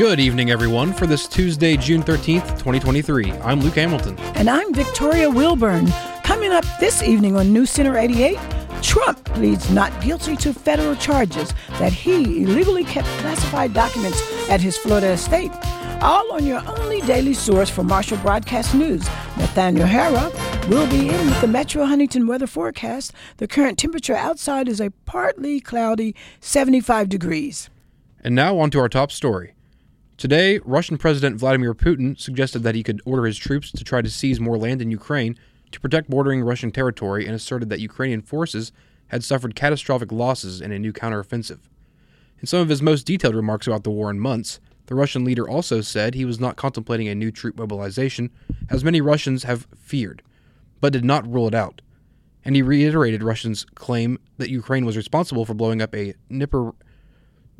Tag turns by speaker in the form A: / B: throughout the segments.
A: Good evening, everyone, for this Tuesday, June 13th, 2023. I'm Luke Hamilton.
B: And I'm Victoria Wilburn. Coming up this evening on News Center 88, Trump pleads not guilty to federal charges that he illegally kept classified documents at his Florida estate. All on your only daily source for Marshall Broadcast News. Nathaniel Herrah will be in with the Metro Huntington weather forecast. The current temperature outside is a partly cloudy 75 degrees.
A: And now on to our top story. Today, Russian President Vladimir Putin suggested that he could order his troops to try to seize more land in Ukraine to protect bordering Russian territory and asserted that Ukrainian forces had suffered catastrophic losses in a new counteroffensive. In some of his most detailed remarks about the war in months, the Russian leader also said he was not contemplating a new troop mobilization, as many Russians have feared, but did not rule it out. And he reiterated Russians' claim that Ukraine was responsible for blowing up a Dnieper,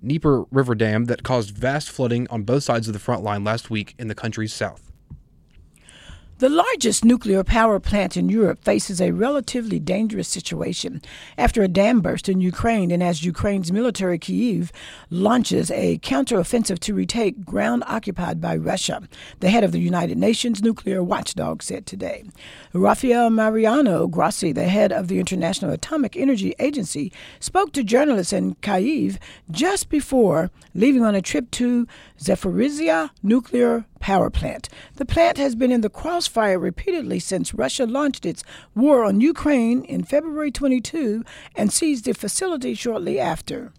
A: Dnieper River dam that caused vast flooding on both sides of the front line last week in the country's south.
B: The largest nuclear power plant in Europe faces a relatively dangerous situation after a dam burst in Ukraine and as Ukraine's military Kyiv launches a counteroffensive to retake ground occupied by Russia, the head of the United Nations nuclear watchdog said today. Rafael Mariano Grossi, the head of the International Atomic Energy Agency, spoke to journalists in Kyiv just before leaving on a trip to Zaporizhia nuclear power plant. The plant has been in the crossfire repeatedly since Russia launched its war on Ukraine in February 22 and seized the facility shortly after.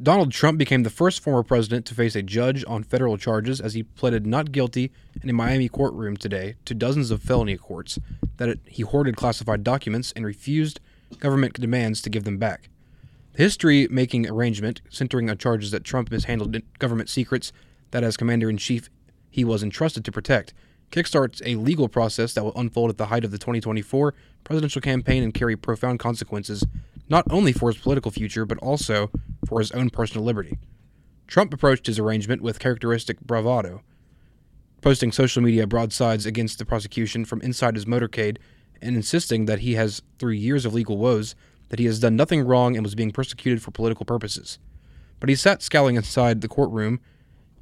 A: Donald Trump became the first former president to face a judge on federal charges as he pleaded not guilty in a Miami courtroom today to dozens of felony courts that he hoarded classified documents and refused government demands to give them back. The history making arrangement, centering on charges that Trump mishandled government secrets that as commander in chief he was entrusted to protect, kickstarts a legal process that will unfold at the height of the 2024 presidential campaign and carry profound consequences not only for his political future but also for his own personal liberty. Trump approached his arrangement with characteristic bravado, posting social media broadsides against the prosecution from inside his motorcade and insisting that he has, through years of legal woes, that he has done nothing wrong and was being persecuted for political purposes. But he sat scowling inside the courtroom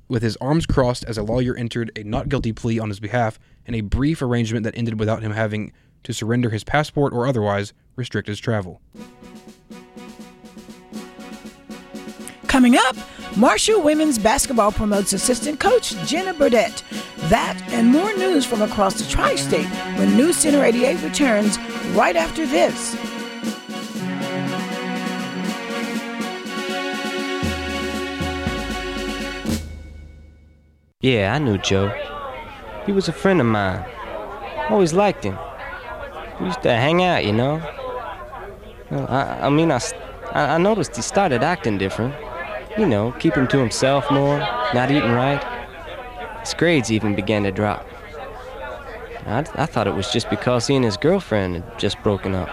A: with his arms crossed as a lawyer entered a not guilty plea on his behalf in a brief arrangement that ended without him having to surrender his passport or otherwise restrict his travel.
B: Coming up, Marshall women's basketball promotes assistant coach Jenna Burdett. That and more news from across the tri state when News Center 88 returns right after this.
C: Yeah, I knew Joe. He was a friend of mine. Always liked him. We used to hang out, you know. Well, I, I mean, I, I noticed he started acting different. You know, keeping to himself more, not eating right. His grades even began to drop. I, I thought it was just because he and his girlfriend had just broken up.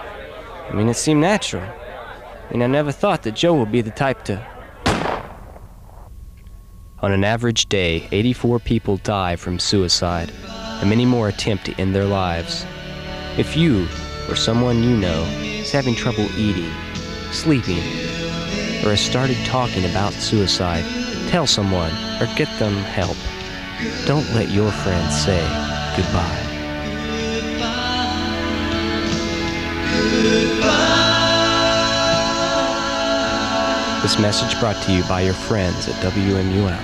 C: I mean, it seemed natural. I mean, I never thought that Joe would be the type to on an average day, 84 people die from suicide, and many more attempt to end their lives. If you or someone you know is having trouble eating, sleeping, or has started talking about suicide, tell someone or get them help. Don't let your friends say goodbye. This message brought to you by your friends at WMUL.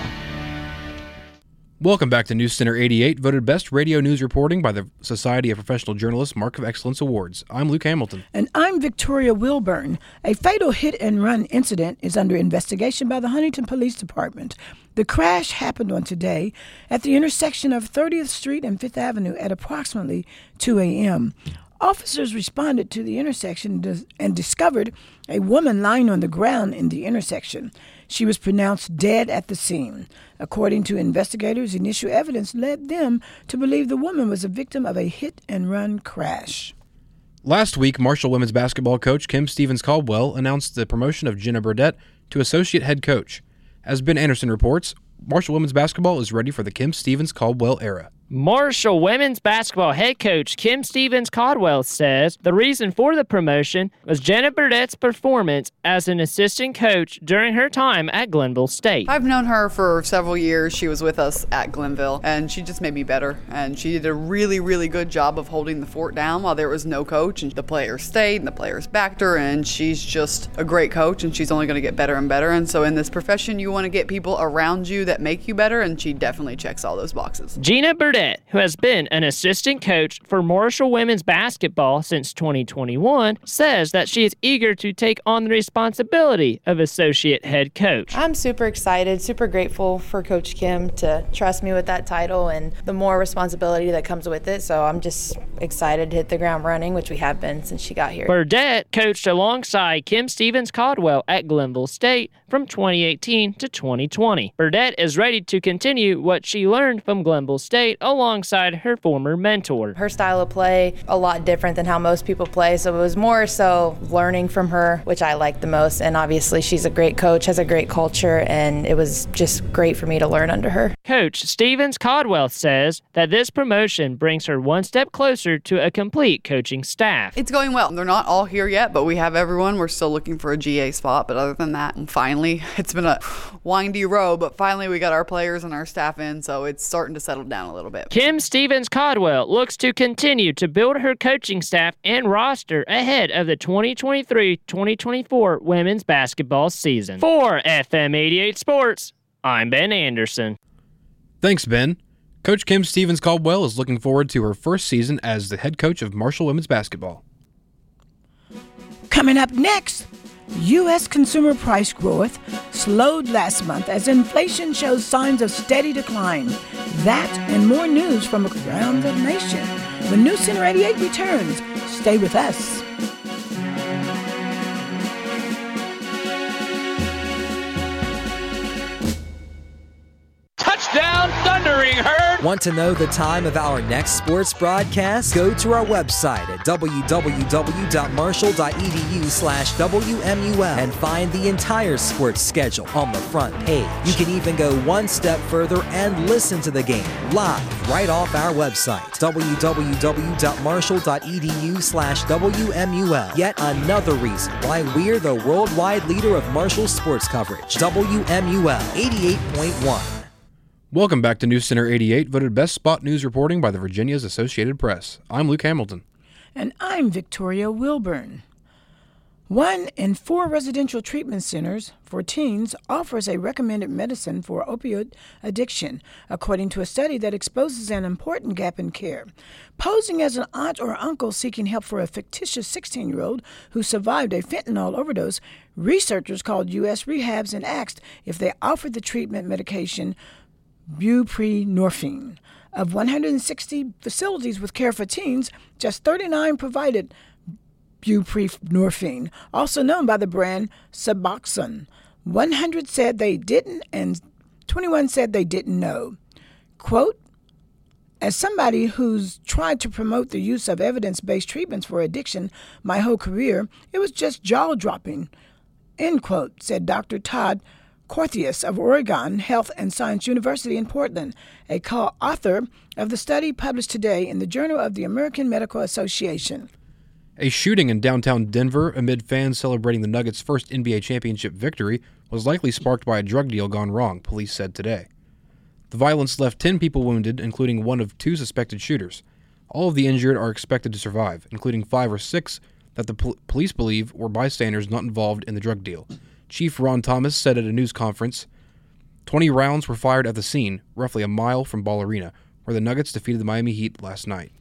A: Welcome back to News Center 88, voted best radio news reporting by the Society of Professional Journalists Mark of Excellence Awards. I'm Luke Hamilton.
B: And I'm Victoria Wilburn. A fatal hit and run incident is under investigation by the Huntington Police Department. The crash happened on today at the intersection of 30th Street and 5th Avenue at approximately 2 a.m. Officers responded to the intersection and discovered a woman lying on the ground in the intersection. She was pronounced dead at the scene. According to investigators, initial evidence led them to believe the woman was a victim of a hit and run crash.
A: Last week, Marshall women's basketball coach Kim Stevens Caldwell announced the promotion of Jenna Burdett to associate head coach. As Ben Anderson reports, Marshall women's basketball is ready for the Kim Stevens Caldwell era.
D: Marshall women's basketball head coach Kim Stevens Caldwell says the reason for the promotion was Jenna Burdett's performance as an assistant coach during her time at Glenville State.
E: I've known her for several years. She was with us at Glenville, and she just made me better. And she did a really, really good job of holding the fort down while there was no coach. And the players stayed, and the players backed her. And she's just a great coach, and she's only going to get better and better. And so, in this profession, you want to get people around you that make you better, and she definitely checks all those boxes.
D: Gina Burdett who has been an assistant coach for Marshall women's basketball since 2021, says that she is eager to take on the responsibility of associate head coach.
F: I'm super excited, super grateful for Coach Kim to trust me with that title and the more responsibility that comes with it. So I'm just excited to hit the ground running, which we have been since she got here.
D: Burdett coached alongside Kim Stevens Caldwell at Glenville State from 2018 to 2020. Burdett is ready to continue what she learned from Glenville State alongside her former mentor.
F: Her style of play a lot different than how most people play, so it was more so learning from her, which I liked the most. And obviously, she's a great coach, has a great culture, and it was just great for me to learn under her.
D: Coach Stevens Caldwell says that this promotion brings her one step closer to a complete coaching staff.
E: It's going well. They're not all here yet, but we have everyone. We're still looking for a GA spot, but other than that, finally, it's been a windy road, but finally we got our players and our staff in, so it's starting to settle down a little bit.
D: Kim Stevens Caldwell looks to continue to build her coaching staff and roster ahead of the 2023 2024 women's basketball season. For FM 88 Sports, I'm Ben Anderson.
A: Thanks, Ben. Coach Kim Stevens Caldwell is looking forward to her first season as the head coach of Marshall women's basketball.
B: Coming up next, U.S. consumer price growth slowed last month as inflation shows signs of steady decline. That and more news from around the nation. When News Center 88 returns, stay with us.
G: Want to know the time of our next sports broadcast? Go to our website at www.marshall.edu slash WMUL and find the entire sports schedule on the front page. You can even go one step further and listen to the game live right off our website, www.marshall.edu slash WMUL. Yet another reason why we're the worldwide leader of Marshall sports coverage. WMUL 88.1.
A: Welcome back to News Center 88, voted best spot news reporting by the Virginia's Associated Press. I'm Luke Hamilton.
B: And I'm Victoria Wilburn. One in four residential treatment centers for teens offers a recommended medicine for opioid addiction, according to a study that exposes an important gap in care. Posing as an aunt or uncle seeking help for a fictitious 16 year old who survived a fentanyl overdose, researchers called U.S. rehabs and asked if they offered the treatment medication buprenorphine. Of 160 facilities with care for teens, just 39 provided buprenorphine, also known by the brand Suboxone. 100 said they didn't, and 21 said they didn't know. Quote, as somebody who's tried to promote the use of evidence based treatments for addiction my whole career, it was just jaw dropping. End quote, said Dr. Todd Korthuis of Oregon Health and Science University in Portland, a co author of the study published today in the Journal of the American Medical Association.
A: A shooting in downtown Denver amid fans celebrating the Nuggets' first NBA championship victory was likely sparked by a drug deal gone wrong, police said today. The violence left 10 people wounded, including one of two suspected shooters. All of the injured are expected to survive, including five or six that the pol- police believe were bystanders not involved in the drug deal. Chief Ron Thomas said at a news conference 20 rounds were fired at the scene, roughly a mile from Ball Arena, where the Nuggets defeated the Miami Heat last night.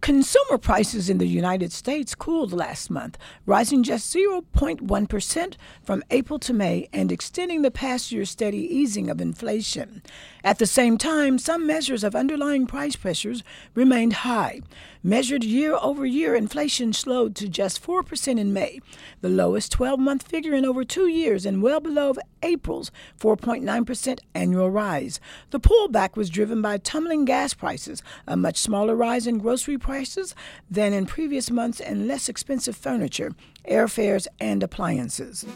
B: Consumer prices in the United States cooled last month, rising just 0.1% from April to May and extending the past year's steady easing of inflation. At the same time, some measures of underlying price pressures remained high. Measured year over year, inflation slowed to just 4% in May, the lowest 12 month figure in over two years and well below April's 4.9% annual rise. The pullback was driven by tumbling gas prices, a much smaller rise in grocery prices than in previous months, and less expensive furniture, airfares, and appliances.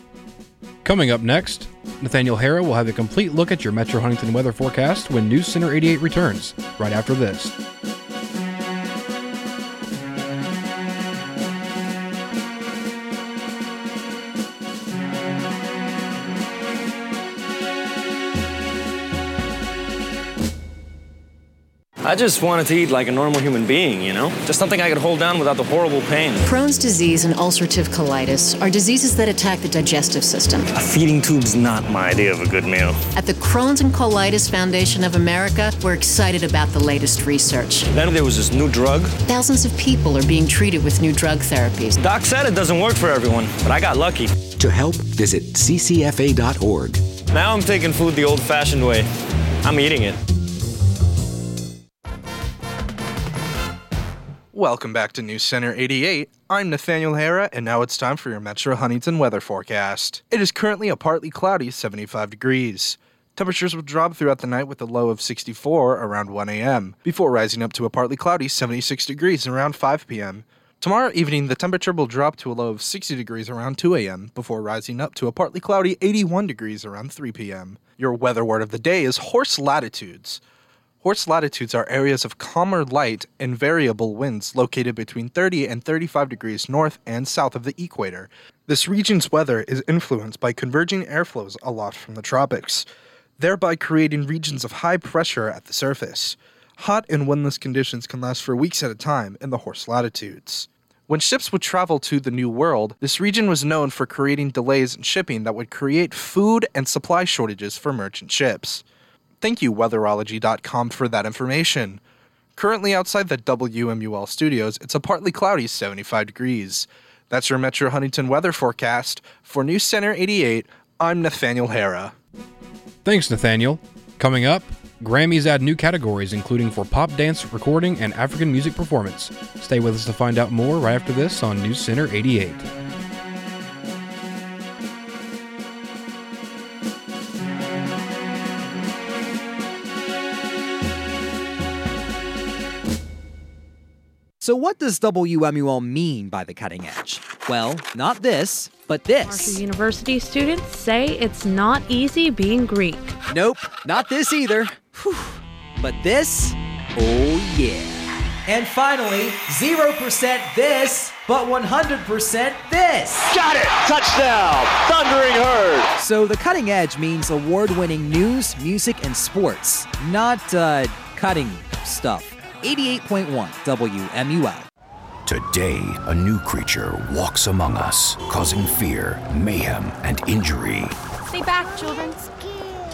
A: Coming up next, Nathaniel Herrah will have a complete look at your Metro Huntington weather forecast when News Center 88 returns, right after this.
H: I just wanted to eat like a normal human being, you know? Just something I could hold down without the horrible pain.
I: Crohn's disease and ulcerative colitis are diseases that attack the digestive system.
H: A feeding tube's not my idea of a good meal.
I: At the Crohn's and Colitis Foundation of America, we're excited about the latest research.
H: Then there was this new drug.
I: Thousands of people are being treated with new drug therapies.
H: Doc said it doesn't work for everyone, but I got lucky.
J: To help, visit ccfa.org.
H: Now I'm taking food the old fashioned way. I'm eating it.
K: Welcome back to News Center 88. I'm Nathaniel Herrah, and now it's time for your Metro Huntington weather forecast. It is currently a partly cloudy 75 degrees. Temperatures will drop throughout the night with a low of 64 around 1 a.m., before rising up to a partly cloudy 76 degrees around 5 p.m. Tomorrow evening, the temperature will drop to a low of 60 degrees around 2 a.m., before rising up to a partly cloudy 81 degrees around 3 p.m. Your weather word of the day is horse latitudes. Horse latitudes are areas of calmer light and variable winds located between 30 and 35 degrees north and south of the equator. This region's weather is influenced by converging airflows aloft from the tropics, thereby creating regions of high pressure at the surface. Hot and windless conditions can last for weeks at a time in the horse latitudes. When ships would travel to the New World, this region was known for creating delays in shipping that would create food and supply shortages for merchant ships. Thank you, weatherology.com, for that information. Currently outside the WMUL studios, it's a partly cloudy 75 degrees. That's your Metro Huntington weather forecast. For News Center 88, I'm Nathaniel Herrah.
A: Thanks, Nathaniel. Coming up, Grammys add new categories, including for pop dance, recording, and African music performance. Stay with us to find out more right after this on News Center 88.
G: So, what does WMUL mean by the cutting edge? Well, not this, but this.
L: Marshall University students say it's not easy being Greek.
G: Nope, not this either. Whew. But this, oh yeah. And finally, 0% this, but 100% this.
M: Got it! Touchdown! Thundering Herd!
G: So the cutting edge means award winning news, music, and sports, not uh, cutting stuff. 88.1 WMUL.
J: Today, a new creature walks among us, causing fear, mayhem, and injury.
N: Stay back, children.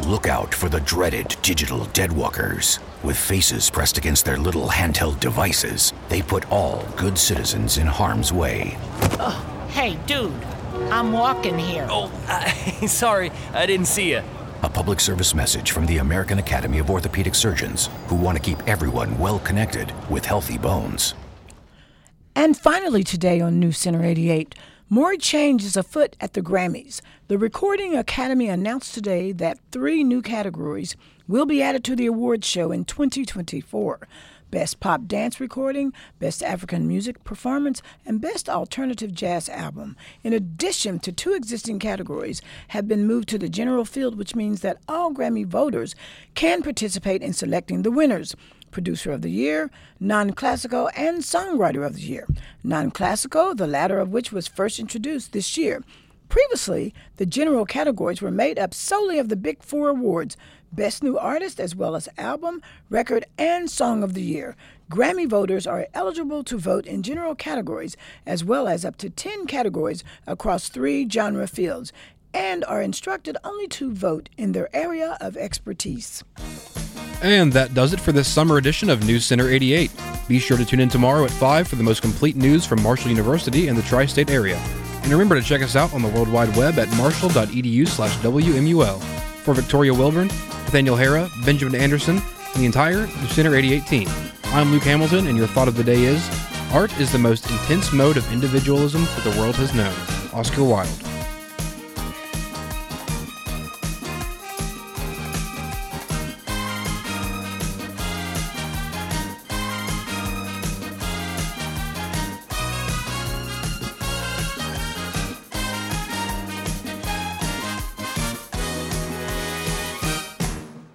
J: Look out for the dreaded digital deadwalkers. With faces pressed against their little handheld devices, they put all good citizens in harm's way.
O: Oh, hey, dude, I'm walking here.
P: Oh, uh, sorry, I didn't see you.
J: A public service message from the American Academy of Orthopedic Surgeons, who want to keep everyone well connected with healthy bones.
B: And finally, today on News Center 88, more change is afoot at the Grammys. The Recording Academy announced today that three new categories will be added to the awards show in 2024. Best Pop Dance Recording, Best African Music Performance, and Best Alternative Jazz Album. In addition to two existing categories have been moved to the general field, which means that all Grammy voters can participate in selecting the winners. Producer of the Year, Non Classical, and Songwriter of the Year. Non Classical, the latter of which was first introduced this year. Previously, the general categories were made up solely of the Big Four awards Best New Artist, as well as Album, Record, and Song of the Year. Grammy voters are eligible to vote in general categories, as well as up to 10 categories across three genre fields, and are instructed only to vote in their area of expertise.
A: And that does it for this summer edition of News Center 88. Be sure to tune in tomorrow at 5 for the most complete news from Marshall University and the tri state area. And remember to check us out on the World Wide Web at marshall.edu slash WMUL. For Victoria Wilburn, Nathaniel Herrah, Benjamin Anderson, and the entire Center 88 team, I'm Luke Hamilton, and your thought of the day is Art is the most intense mode of individualism that the world has known. Oscar Wilde.